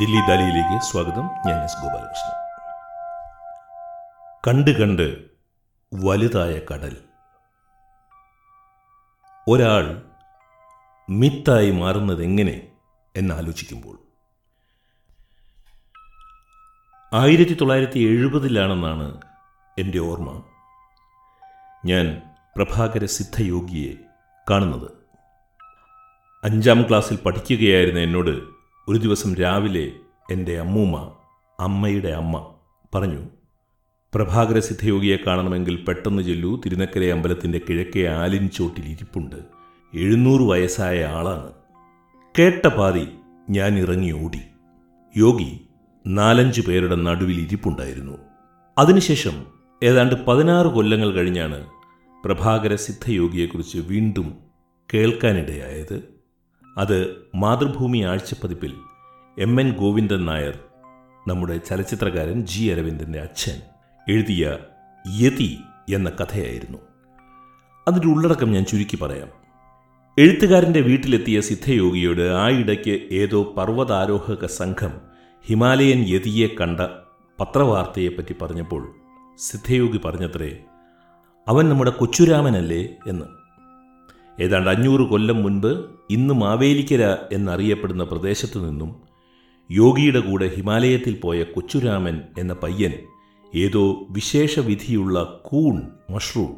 ദില്ലി ദാലിയിലേക്ക് സ്വാഗതം. ഞാൻ എസ് ഗോപാലകൃഷ്ണൻ. കണ്ട് കണ്ട് വലുതായ കടൽ. ഒരാൾ മിത്തായി മാറുന്നത് എങ്ങനെ എന്നാലോചിക്കുമ്പോൾ ആയിരത്തി തൊള്ളായിരത്തി എഴുപതിലാണെന്നാണ് എന്റെ ഓർമ്മ. ഞാൻ പ്രഭാകര സിദ്ധയോഗിയെ കാണുന്നത്. അഞ്ചാം ക്ലാസ്സിൽ പഠിക്കുകയായിരുന്ന എന്നോട് ഒരു ദിവസം രാവിലെ എന്റെ അമ്മൂമ്മ അമ്മയുടെ അമ്മ പറഞ്ഞു പ്രഭാകര സിദ്ധയോഗിയെ കാണണമെങ്കിൽ പെട്ടെന്ന് ചെല്ലൂ. തിരുനക്കര അമ്പലത്തിന്റെ കിഴക്കേ ആലിൻ ചോട്ടിൽ ഇരിപ്പുണ്ട്. എഴുന്നൂറ് വയസ്സായ ആളാണ്. കേട്ട പാതി ഞാൻ ഇറങ്ങി ഓടി. യോഗി നാലഞ്ച് പേരുടെ നടുവിൽ ഇരിപ്പുണ്ടായിരുന്നു. അതിനുശേഷം ഏതാണ്ട് പതിനാറ് കൊല്ലങ്ങൾ കഴിഞ്ഞാണ് പ്രഭാകര സിദ്ധയോഗിയെക്കുറിച്ച് വീണ്ടും കേൾക്കാനിടയായത്. അത് മാതൃഭൂമി ആഴ്ചപ്പതിപ്പിൽ എം എൻ ഗോവിന്ദൻ നായർ നമ്മുടെ ചലച്ചിത്രകാരൻ ജി അരവിന്ദന്റെ അച്ഛൻ എഴുതിയ യതി എന്ന കഥയായിരുന്നു. അതിന്റെ ഉള്ളടക്കം ഞാൻ ചുരുക്കി പറയാം. എഴുത്തുകാരന്റെ വീട്ടിലെത്തിയ സിദ്ധയോഗിയോട് ആ ഇടയ്ക്ക് ഏതോ പർവതാരോഹക സംഘം ഹിമാലയൻ യതിയെ കണ്ട പത്രവാർത്തയെപ്പറ്റി പറഞ്ഞപ്പോൾ സിദ്ധയോഗി പറഞ്ഞത്രേ അവൻ നമ്മുടെ കൊച്ചുരാമനല്ലേ എന്ന്. ഏതാണ്ട് അഞ്ഞൂറ് കൊല്ലം മുൻപ് ഇന്ന് മാവേലിക്കര എന്നറിയപ്പെടുന്ന പ്രദേശത്തു നിന്നും യോഗിയുടെ കൂടെ ഹിമാലയത്തിൽ പോയ കൊച്ചുരാമൻ എന്ന പയ്യൻ ഏതോ വിശേഷവിധിയുള്ള കൂൺ മഷ്റൂം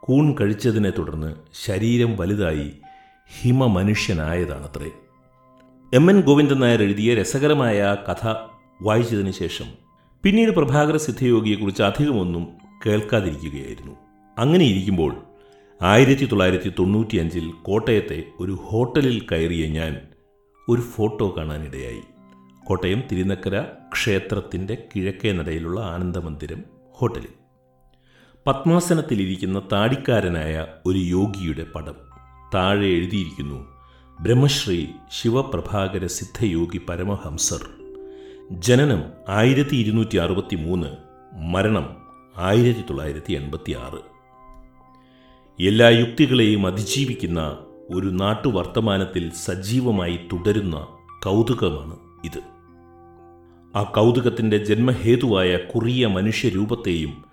കൂൺ കഴിച്ചതിനെ തുടർന്ന് ശരീരം വലുതായി ഹിമമനുഷ്യനായതാണത്രേ. എം എൻ ഗോവിന്ദൻ നായർ എഴുതിയ രസകരമായ കഥ വായിച്ചതിന് ശേഷം പിന്നീട് പ്രഭാകര സിദ്ധയോഗിയെക്കുറിച്ച് അധികമൊന്നും കേൾക്കാതിരിക്കുകയായിരുന്നു. അങ്ങനെ ഇരിക്കുമ്പോൾ ആയിരത്തി തൊള്ളായിരത്തി തൊണ്ണൂറ്റിയഞ്ചിൽ കോട്ടയത്തെ ഒരു ഹോട്ടലിൽ കയറിയ ഞാൻ ഒരു ഫോട്ടോ കാണാനിടയായി. കോട്ടയം തിരുനക്കര ക്ഷേത്രത്തിന്റെ കിഴക്കേ നടയിലുള്ള ആനന്ദമന്ദിരം ഹോട്ടലിൽ. പത്മാസനത്തിലിരിക്കുന്ന താടിക്കാരനായ ഒരു യോഗിയുടെ പടം. താഴെ എഴുതിയിരിക്കുന്നു ബ്രഹ്മശ്രീ ശിവപ്രഭാകര സിദ്ധയോഗി പരമഹംസർ. ജനനം ആയിരത്തി ഇരുന്നൂറ്റി അറുപത്തി മൂന്ന് മരണം ആയിരത്തി തൊള്ളായിരത്തി എൺപത്തി ആറ് എല്ലാ യുക്തികളെയും അതിജീവിക്കുന്ന ഒരു നാട്ടുവർത്തമാനത്തിൽ സജീവമായി തുടരുന്ന കൗതുകമാണ് ഇത്. ആ കൗതുകത്തിന്റെ ജന്മഹേതുവായ കുറിയ മനുഷ്യരൂപത്തെയും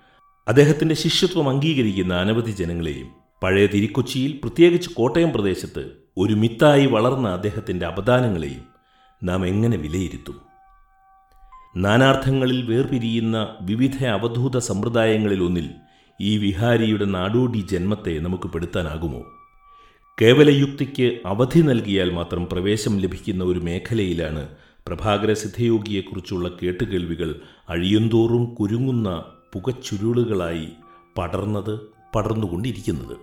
അദ്ദേഹത്തിന്റെ ശിഷ്യത്വം അംഗീകരിക്കുന്ന അനവധി ജനങ്ങളെയും പഴയ തിരിക്കൊച്ചിയിൽ പ്രത്യേകിച്ച് കോട്ടയം പ്രദേശത്ത് ഒരു മിത്തായി വളർന്ന അദ്ദേഹത്തിന്റെ അപദാനങ്ങളെയും നാം എങ്ങനെ വിലയിരുത്തും? നാനാർത്ഥങ്ങളിൽ വേർപിരിയുന്ന വിവിധ അവധൂത സമ്പ്രദായങ്ങളിലൊന്നിൽ ഈ വിഹാരിയുടെ നാടോടി ജന്മത്തെ നമുക്ക് പെടുത്താനാകുമോ? കേവലയുക്തിക്ക് അവധി നൽകിയാൽ മാത്രം പ്രവേശം ലഭിക്കുന്ന ഒരു മേഖലയിലാണ് പ്രഭാകര സിദ്ധയോഗിയെക്കുറിച്ചുള്ള കേട്ടുകേൾവികൾ അഴിയന്തോറും കുരുങ്ങുന്ന പുകച്ചുരുളുകളായി പടർന്നത് പടർന്നുകൊണ്ടിരിക്കുന്നത്.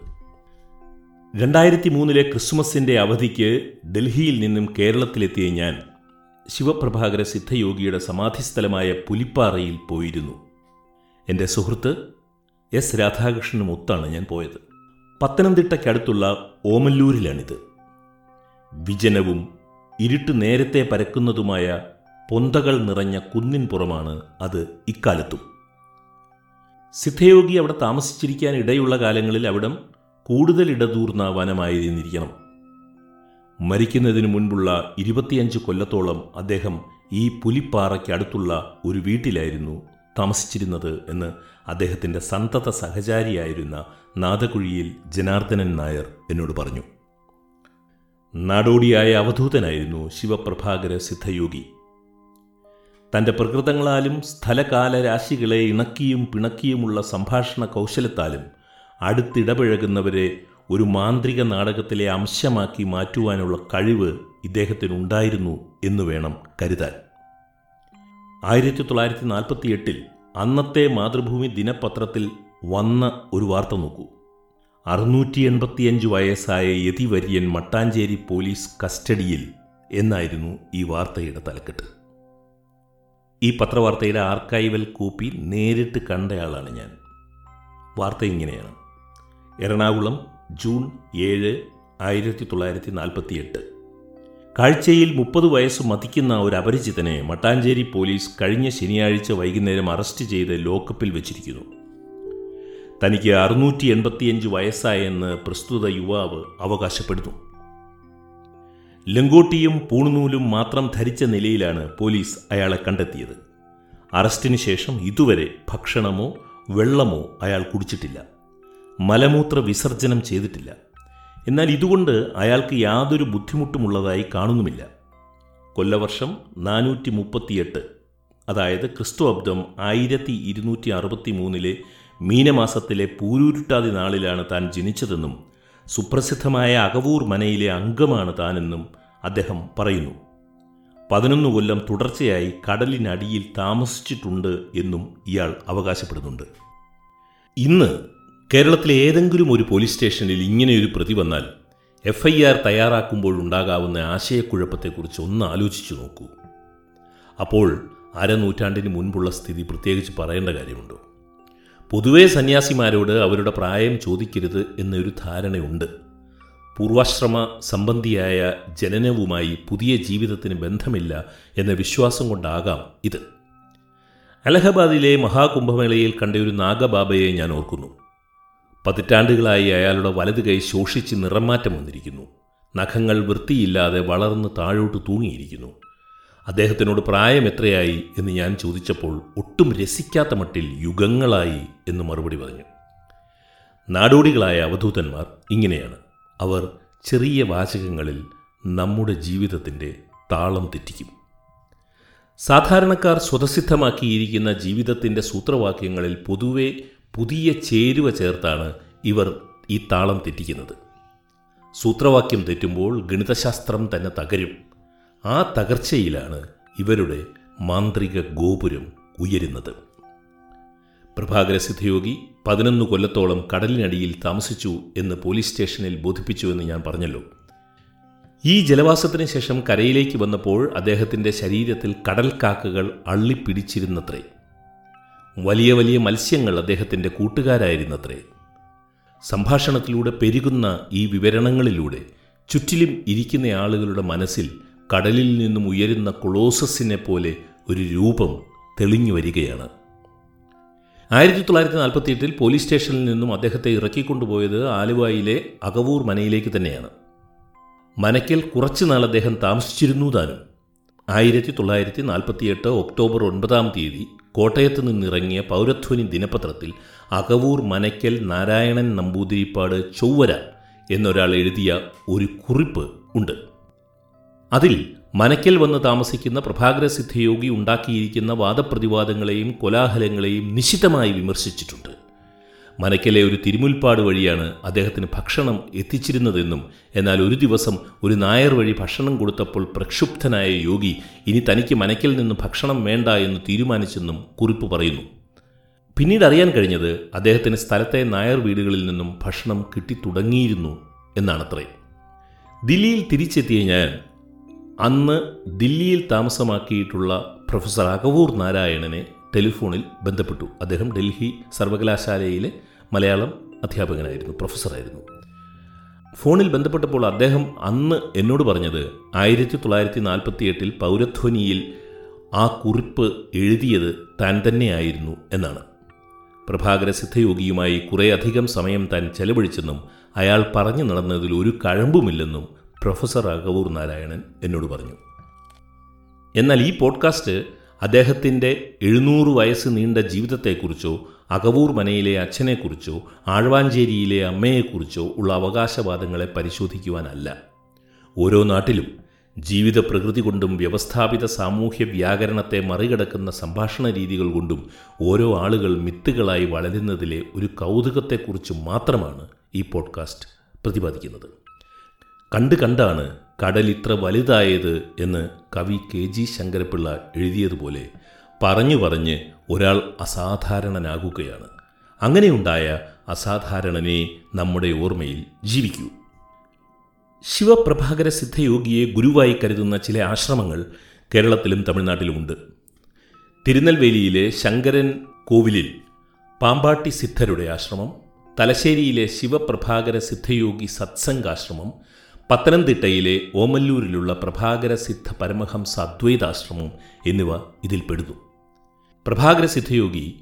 രണ്ടായിരത്തി മൂന്നിലെ ക്രിസ്മസിന്റെ അവധിക്ക് ഡൽഹിയിൽ നിന്നും കേരളത്തിലെത്തിയ ഞാൻ ശിവപ്രഭാകര സിദ്ധയോഗിയുടെ സമാധിസ്ഥലമായ പുലിപ്പാറയിൽ പോയിരുന്നു. എന്റെ സുഹൃത്ത് എസ് രാധാകൃഷ്ണനും ഒത്താണ് ഞാൻ പോയത്. പത്തനംതിട്ടയ്ക്കടുത്തുള്ള ഓമല്ലൂരിലാണിത്. വിജനവും ഇരുട്ട് നേരത്തെ പരക്കുന്നതുമായ പൊന്തകൾ നിറഞ്ഞ കുന്നിൻ പുറമാണ് അത് ഇക്കാലത്തും. സിദ്ധയോഗി അവിടെ താമസിച്ചിരിക്കാൻ ഇടയുള്ള കാലങ്ങളിൽ അവിടം കൂടുതൽ ഇടതൂർന്ന വനമായിരുന്നിരിക്കണം മരിക്കുന്നതിനു മുൻപുള്ള ഇരുപത്തിയഞ്ച് കൊല്ലത്തോളം അദ്ദേഹം ഈ പുലിപ്പാറയ്ക്ക് അടുത്തുള്ള ഒരു വീട്ടിലായിരുന്നു താമസിച്ചിരുന്നത് എന്ന് അദ്ദേഹത്തിന്റെ സന്തത സഹചാരിയായിരുന്ന നാദകുഴിയിൽ ജനാർദ്ദനൻ നായർ എന്നോട് പറഞ്ഞു. നാടോടിയായ അവധൂതനായിരുന്നു ശിവപ്രഭാകര സിദ്ധയോഗി. തന്റെ പ്രകൃതങ്ങളാലും സ്ഥലകാല രാശികളെ ഇണക്കിയും പിണക്കിയുമുള്ള സംഭാഷണ കൗശലത്താലും അടുത്തിടപഴകുന്നവരെ ഒരു മാന്ത്രിക നാടകത്തിലെ അംശമാക്കി മാറ്റുവാനുള്ള കഴിവ് ഇദ്ദേഹത്തിനുണ്ടായിരുന്നു എന്ന് വേണം കരുതാൻ. ആയിരത്തി തൊള്ളായിരത്തി നാൽപ്പത്തി എട്ടിൽ അന്നത്തെ മാതൃഭൂമി ദിനപത്രത്തിൽ വന്ന ഒരു വാർത്ത നോക്കൂ. അറുന്നൂറ്റി എൺപത്തിയഞ്ച് വയസ്സായ യതിവര്യൻ മട്ടാഞ്ചേരി പോലീസ് കസ്റ്റഡിയിൽ എന്നായിരുന്നു ഈ വാർത്തയുടെ തലക്കെട്ട്. ഈ പത്രവാർത്തയുടെ ആർക്കൈവൽ കോപ്പി നേരിട്ട് കണ്ടയാളാണ് ഞാൻ. വാർത്ത ഇങ്ങനെയാണ്. എറണാകുളം ജൂൺ ഏഴ് ആയിരത്തി തൊള്ളായിരത്തി നാൽപ്പത്തി എട്ട് കാഴ്ചയിൽ മുപ്പത് വയസ്സ് മതിക്കുന്ന ഒരു അപരിചിതനെ മട്ടാഞ്ചേരി പോലീസ് കഴിഞ്ഞ ശനിയാഴ്ച വൈകുന്നേരം അറസ്റ്റ് ചെയ്ത് ലോക്കപ്പിൽ വെച്ചിരിക്കുന്നു. തനിക്ക് അറുന്നൂറ്റി എൺപത്തിയഞ്ച് വയസ്സായെന്ന് പ്രസ്തുത യുവാവ് അവകാശപ്പെടുന്നു. ലങ്കോട്ടിയും പൂണുനൂലും മാത്രം ധരിച്ച നിലയിലാണ് പോലീസ് അയാളെ കണ്ടെത്തിയത്. അറസ്റ്റിന് ശേഷം ഇതുവരെ ഭക്ഷണമോ വെള്ളമോ അയാൾ കുടിച്ചിട്ടില്ല. മലമൂത്ര വിസർജനം ചെയ്തിട്ടില്ല. എന്നാൽ ഇതുകൊണ്ട് അയാൾക്ക് യാതൊരു ബുദ്ധിമുട്ടുമുള്ളതായി കാണുന്നുമില്ല. കൊല്ലവർഷം നാനൂറ്റി മുപ്പത്തിയെട്ട് അതായത് ക്രിസ്തു അബ്ദം ആയിരത്തി ഇരുന്നൂറ്റി അറുപത്തി മൂന്നിലെ മീനമാസത്തിലെ പൂരൂരുട്ടാതി നാളിലാണ് താൻ ജനിച്ചതെന്നും സുപ്രസിദ്ധമായ അകവൂർ മനയിലെ അംഗമാണ് താനെന്നും അദ്ദേഹം പറയുന്നു. പതിനൊന്ന് കൊല്ലം തുടർച്ചയായി കടലിനടിയിൽ താമസിച്ചിട്ടുണ്ട് എന്നും ഇയാൾ അവകാശപ്പെടുന്നുണ്ട്. ഇന്ന് കേരളത്തിലെ ഏതെങ്കിലും ഒരു പോലീസ് സ്റ്റേഷനിൽ ഇങ്ങനെയൊരു പ്രതി വന്നാൽ എഫ് ഐ ആർ തയ്യാറാക്കുമ്പോഴുണ്ടാകാവുന്ന ആശയക്കുഴപ്പത്തെക്കുറിച്ച് ഒന്ന് ആലോചിച്ചു നോക്കൂ. അപ്പോൾ അരനൂറ്റാണ്ടിന് മുൻപുള്ള സ്ഥിതി പ്രത്യേകിച്ച് പറയേണ്ട കാര്യമുണ്ടോ? പൊതുവേ സന്യാസിമാരോട് അവരുടെ പ്രായം ചോദിക്കരുത് എന്നൊരു ധാരണയുണ്ട്. പൂർവാശ്രമ സംബന്ധിയായ ജനനവുമായി പുതിയ ജീവിതത്തിന് ബന്ധമില്ല എന്ന വിശ്വാസം കൊണ്ടാകാം ഇത്. അലഹബാദിലെ മഹാകുംഭമേളയിൽ കണ്ട ഒരു നാഗബാബയെ ഞാൻ ഓർക്കുന്നു. പതിറ്റാണ്ടുകളായി അയാളുടെ വലത് കൈ ശോഷിച്ച് നിറംമാറ്റം വന്നിരിക്കുന്നു. നഖങ്ങൾ വൃത്തിയില്ലാതെ വളർന്ന് താഴോട്ട് തൂങ്ങിയിരിക്കുന്നു. അദ്ദേഹത്തിനോട് പ്രായം എത്രയായി എന്ന് ഞാൻ ചോദിച്ചപ്പോൾ ഒട്ടും രസിക്കാത്ത മട്ടിൽ യുഗങ്ങളായി എന്ന് മറുപടി പറഞ്ഞു. നാടോടികളായ അവധൂതന്മാർ ഇങ്ങനെയാണ്. അവർ ചെറിയ വാചകങ്ങളിൽ നമ്മുടെ ജീവിതത്തിന്റെ താളം തെറ്റിക്കും. സാധാരണക്കാർ സ്വതസിദ്ധമാക്കിയിരിക്കുന്ന ജീവിതത്തിന്റെ സൂത്രവാക്യങ്ങളിൽ പൊതുവെ പുതിയ ചേരുവ ചേർത്താണ് ഇവർ ഈ താളം തെറ്റിക്കുന്നത്. സൂത്രവാക്യം തെറ്റുമ്പോൾ ഗണിതശാസ്ത്രം തന്നെ തകരും. ആ തകർച്ചയിലാണ് ഇവരുടെ മാന്ത്രിക ഗോപുരം ഉയരുന്നത്. പ്രഭാകര സിദ്ധയോഗി പതിനൊന്ന് കൊല്ലത്തോളം കടലിനടിയിൽ താമസിച്ചു എന്ന് പോലീസ് സ്റ്റേഷനിൽ ബോധിപ്പിച്ചു എന്ന് ഞാൻ പറഞ്ഞല്ലോ. ഈ ജലവാസത്തിന് ശേഷം കരയിലേക്ക് വന്നപ്പോൾ അദ്ദേഹത്തിന്റെ ശരീരത്തിൽ കടൽക്കാക്കകൾ അള്ളിപ്പിടിച്ചിരുന്നത്രേ. വലിയ വലിയ മത്സ്യങ്ങൾ അദ്ദേഹത്തിന്റെ കൂട്ടുകാരായിരുന്നത്രേ. സംഭാഷണത്തിലൂടെ പെരുകുന്ന ഈ വിവരണങ്ങളിലൂടെ ചുറ്റിലും ഇരിക്കുന്ന ആളുകളുടെ മനസ്സിൽ കടലിൽ നിന്നും ഉയരുന്ന കൊളോസസിനെ പോലെ ഒരു രൂപം തെളിഞ്ഞു വരികയാണ്. ആയിരത്തി തൊള്ളായിരത്തി നാൽപ്പത്തി എട്ടിൽ പോലീസ് സ്റ്റേഷനിൽ നിന്നും അദ്ദേഹത്തെ ഇറക്കിക്കൊണ്ടുപോയത് ആലുവായിലെ അകവൂർ മനയിലേക്ക് തന്നെയാണ്. മനയ്ക്കൽ കുറച്ചുനാൾ അദ്ദേഹം താമസിച്ചിരുന്നു താനും. ആയിരത്തി തൊള്ളായിരത്തി നാൽപ്പത്തിയെട്ട് ഒക്ടോബർ ഒൻപതാം തീയതി കോട്ടയത്ത് നിന്നിറങ്ങിയ പൗരധ്വനി ദിനപത്രത്തിൽ അകവൂർ മനയ്ക്കൽ നാരായണൻ നമ്പൂതിരിപ്പാട് ചൊവ്വര എന്നൊരാൾ എഴുതിയ ഒരു കുറിപ്പ് ഉണ്ട്. അതിൽ മനയ്ക്കൽ വന്ന് താമസിക്കുന്ന പ്രഭാകര സിദ്ധയോഗി ഉണ്ടാക്കിയിരിക്കുന്ന വാദപ്രതിവാദങ്ങളെയും കോലാഹലങ്ങളെയും നിശിതമായി വിമർശിച്ചിട്ടുണ്ട്. മനയ്ക്കലെ ഒരു തിരുമുൽപ്പാട് വഴിയാണ് അദ്ദേഹത്തിന് ഭക്ഷണം എത്തിച്ചിരുന്നതെന്നും എന്നാൽ ഒരു ദിവസം ഒരു നായർ വഴി ഭക്ഷണം കൊടുത്തപ്പോൾ പ്രക്ഷുബ്ധനായ യോഗി ഇനി തനിക്ക് മനക്കൽ നിന്ന് ഭക്ഷണം വേണ്ട എന്ന് തീരുമാനിച്ചെന്നും കുറിപ്പ് പറയുന്നു. പിന്നീട് അറിയാൻ കഴിഞ്ഞത് അദ്ദേഹത്തിന് സ്ഥലത്തെ നായർ വീടുകളിൽ നിന്നും ഭക്ഷണം കിട്ടിത്തുടങ്ങിയിരുന്നു എന്നാണത്രേ. ദില്ലിയിൽ തിരിച്ചെത്തിയ ഞാൻ അന്ന് ദില്ലിയിൽ താമസമാക്കിയിട്ടുള്ള പ്രൊഫസർ അകവൂർ നാരായണനെ ടെലിഫോണിൽ ബന്ധപ്പെട്ടു. അദ്ദേഹം ഡൽഹി സർവകലാശാലയിലെ മലയാളം അധ്യാപകനായിരുന്നു പ്രൊഫസറായിരുന്നു. ഫോണിൽ ബന്ധപ്പെട്ടപ്പോൾ അദ്ദേഹം അന്ന് എന്നോട് പറഞ്ഞത് ആയിരത്തി തൊള്ളായിരത്തി നാൽപ്പത്തി എട്ടിൽ പൗരധ്വനിയിൽ ആ കുറിപ്പ് എഴുതിയത് താൻ തന്നെയായിരുന്നു എന്നാണ്. പ്രഭാകര സിദ്ധയോഗിയുമായി കുറേയധികം സമയം താൻ ചെലവഴിച്ചെന്നും അയാൾ പറഞ്ഞു നടന്നതിൽ ഒരു കഴമ്പുമില്ലെന്നും പ്രൊഫസർ അഗവൂർ നാരായണൻ എന്നോട് പറഞ്ഞു. എന്നാൽ ഈ പോഡ്കാസ്റ്റ് അദ്ദേഹത്തിന്റെ എഴുന്നൂറ് വയസ്സ് നീണ്ട ജീവിതത്തെക്കുറിച്ചോ അകവൂർ മനയിലെ അച്ഛനെക്കുറിച്ചോ ആഴ്വാഞ്ചേരിയിലെ അമ്മയെക്കുറിച്ചോ ഉള്ള അവകാശവാദങ്ങളെ പരിശോധിക്കുവാനല്ല. ഓരോ നാട്ടിലും ജീവിത പ്രകൃതി കൊണ്ടും വ്യവസ്ഥാപിത സാമൂഹ്യ വ്യാകരണത്തെ മറികടക്കുന്ന സംഭാഷണ രീതികൾ കൊണ്ടും ഓരോ ആളുകൾ മിത്തുകളായി വളരുന്നതിലെ ഒരു കൗതുകത്തെക്കുറിച്ച് മാത്രമാണ് ഈ പോഡ്കാസ്റ്റ് പ്രതിപാദിക്കുന്നത്. കണ്ട് കണ്ടാണ് കടൽ ഇത്ര വലുതായത് എന്ന് കവി കെ ജി ശങ്കരപ്പിള്ള എഴുതിയതുപോലെ പറഞ്ഞു പറഞ്ഞ് ഒരാൾ അസാധാരണനാകുകയാണ്. അങ്ങനെയുണ്ടായ അസാധാരണനെ നമ്മുടെ ഓർമ്മയിൽ ജീവിക്കൂ. ശിവപ്രഭാകര സിദ്ധയോഗിയെ ഗുരുവായി കരുതുന്ന ചില ആശ്രമങ്ങൾ കേരളത്തിലും തമിഴ്നാട്ടിലുമുണ്ട്. തിരുനെൽവേലിയിലെ ശങ്കരൻ കോവിലിൽ പാമ്പാട്ടി സിദ്ധരുടെ ആശ്രമം തലശ്ശേരിയിലെ ശിവപ്രഭാകര സിദ്ധയോഗി സത്സംഗാശ്രമം പത്തനംതിട്ടയിലെ ഓമല്ലൂരിലുള്ള പ്രഭാകര സിദ്ധ പരമഹംസ അദ്വൈതാശ്രമം എന്നിവ ഇതിൽപ്പെടുന്നു പ്രഭാകര സിദ്ധയോഗി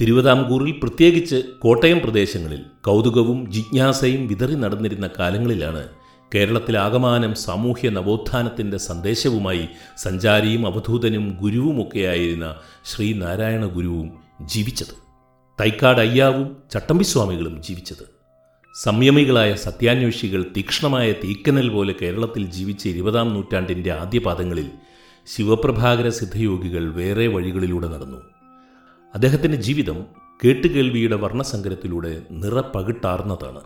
തിരുവിതാംകൂറിൽ പ്രത്യേകിച്ച് കോട്ടയം പ്രദേശങ്ങളിൽ കൗതുകവും ജിജ്ഞാസയും വിതറി നടന്നിരുന്ന കാലങ്ങളിലാണ് കേരളത്തിലാകമാനം സാമൂഹ്യ നവോത്ഥാനത്തിന്റെ സന്ദേശവുമായി സഞ്ചാരിയും അവധൂതനും ഗുരുവുമൊക്കെയായിരുന്ന ശ്രീനാരായണ ഗുരുവും ജീവിച്ചത്. തൈക്കാട് അയ്യാവും ചട്ടമ്പിസ്വാമികളും ജീവിച്ചത്. സംയമികളായ സത്യാന്വേഷികൾ തീക്ഷ്ണമായ തീക്കനൽ പോലെ കേരളത്തിൽ ജീവിച്ച ഇരുപതാം നൂറ്റാണ്ടിന്റെ ആദ്യപാദങ്ങളിൽ ശിവപ്രഭാകര സിദ്ധയോഗികൾ വേറെ വഴികളിലൂടെ നടന്നു. അദ്ദേഹത്തിന്റെ ജീവിതം കേട്ടുകേൾവിയുടെ വർണസങ്കരത്തിലൂടെ നിറപ്പകിട്ടാർന്നതാണ്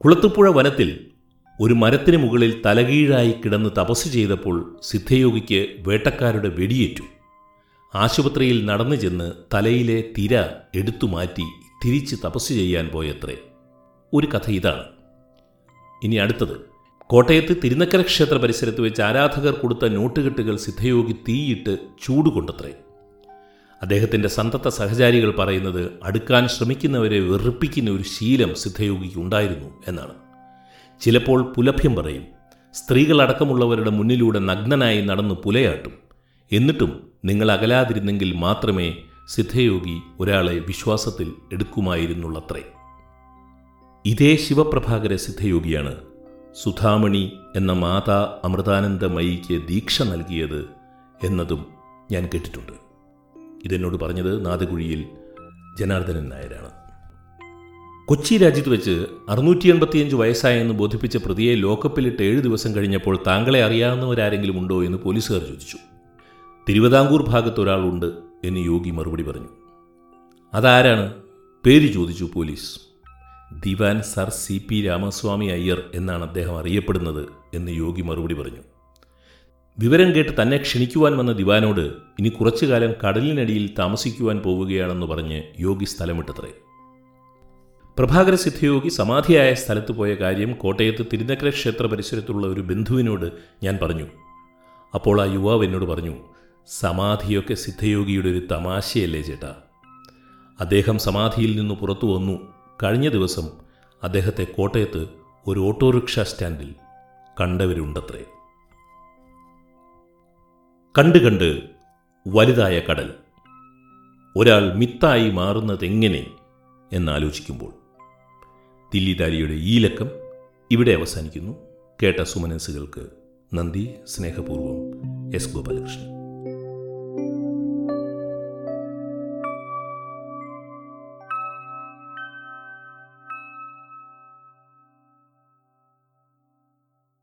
കുളത്തുപുഴ വനത്തിൽ ഒരു മരത്തിന് മുകളിൽ തലകീഴായി കിടന്ന് തപസ് ചെയ്തപ്പോൾ സിദ്ധയോഗിക്ക് വേട്ടക്കാരുടെ വെടിയേറ്റു. ആശുപത്രിയിൽ നടന്നു ചെന്ന് തലയിലെ തിര എടുത്തു മാറ്റി തിരിച്ച് തപസ് ചെയ്യാൻ പോയത്രേ. ഒരു കഥ ഇതാണ്. ഇനി അടുത്തത്. കോട്ടയത്ത് തിരുനക്കര ക്ഷേത്ര പരിസരത്ത് വെച്ച് ആരാധകർ കൊടുത്ത നോട്ടുകെട്ടുകൾ സിദ്ധയോഗി തീയിട്ട് ചൂടുകൊണ്ടത്രേ. അദ്ദേഹത്തിന്റെ സന്തത്ത സഹചാരികൾ പറയുന്നത് അടുക്കാൻ ശ്രമിക്കുന്നവരെ വെറുപ്പിക്കുന്ന ഒരു ശീലം സിദ്ധയോഗിക്ക് ഉണ്ടായിരുന്നു എന്നാണ്. ചിലപ്പോൾ പുലഭ്യം പറയും സ്ത്രീകളടക്കമുള്ളവരുടെ മുന്നിലൂടെ നഗ്നനായി നടന്ന് പുലയാട്ടും. എന്നിട്ടും നിങ്ങൾ അകലാതിരുന്നെങ്കിൽ മാത്രമേ സിദ്ധയോഗി ഒരാളെ വിശ്വാസത്തിൽ എടുക്കുമായിരുന്നുള്ളത്രേ. ഇതേ ശിവപ്രഭാകര സിദ്ധയോഗിയാണ് സുധാമണി എന്ന മാതാ അമൃതാനന്ദമയിക്ക് ദീക്ഷ നൽകിയത് എന്നതും ഞാൻ കേട്ടിട്ടുണ്ട്. ഇതെന്നോട് പറഞ്ഞത് നാദകുഴിയിൽ ജനാർദ്ദനൻ നായരാണ്. കൊച്ചി രാജ്യത്ത് വെച്ച് അറുന്നൂറ്റി എൺപത്തിയഞ്ച് വയസ്സായെന്ന് ബോധിപ്പിച്ച പ്രതിയെ ലോക്കപ്പിലിട്ട് ഏഴ് ദിവസം കഴിഞ്ഞപ്പോൾ താങ്കളെ അറിയാവുന്നവരാരെങ്കിലും ഉണ്ടോ എന്ന് പോലീസുകാർ ചോദിച്ചു. തിരുവിതാംകൂർ ഭാഗത്ത് ഒരാളുണ്ട് എന്ന് യോഗി മറുപടി പറഞ്ഞു. അതാരാണ്? പേര് ചോദിച്ചു പോലീസ്. ദിവാൻ sir C P Ramaswamy Iyer എന്നാണ് അദ്ദേഹം അറിയപ്പെടുന്നത് എന്ന് യോഗി മറുപടി പറഞ്ഞു. വിവരം കേട്ട് തന്നെ ക്ഷണിക്കുവാൻ വന്ന ദിവാനോട് ഇനി കുറച്ചു കാലം കടലിനടിയിൽ താമസിക്കുവാൻ പോവുകയാണെന്ന് പറഞ്ഞ് യോഗി സ്ഥലം വിട്ടത്രേ പ്രഭാകര സിദ്ധയോഗി സമാധിയായ സ്ഥലത്ത് പോയ കാര്യം കോട്ടയത്ത് തിരുനക്കര ക്ഷേത്ര പരിസരത്തുള്ള ഒരു ബന്ധുവിനോട് ഞാൻ പറഞ്ഞു. അപ്പോൾ ആ യുവാവ് എന്നോട് പറഞ്ഞു സമാധിയൊക്കെ സിദ്ധയോഗിയുടെ ഒരു തമാശയല്ലേ ചേട്ടാ. അദ്ദേഹം സമാധിയിൽ നിന്ന് പുറത്തു വന്നു. കഴിഞ്ഞ ദിവസം അദ്ദേഹത്തെ കോട്ടയത്ത് ഒരു ഓട്ടോറിക്ഷ സ്റ്റാൻഡിൽ കണ്ടവരുണ്ടത്രേ. കണ്ട് കണ്ട് വലുതായ കടൽ. ഒരാൾ മിത്തായി മാറുന്നതെങ്ങനെ എന്നാലോചിക്കുമ്പോൾ. ദില്ലിദാരിയുടെ ഈ ലക്കം ഇവിടെ അവസാനിക്കുന്നു. കേട്ട സുമനസുകൾക്ക് നന്ദി സ്നേഹപൂർവം എസ് ഗോപാലകൃഷ്ണൻ.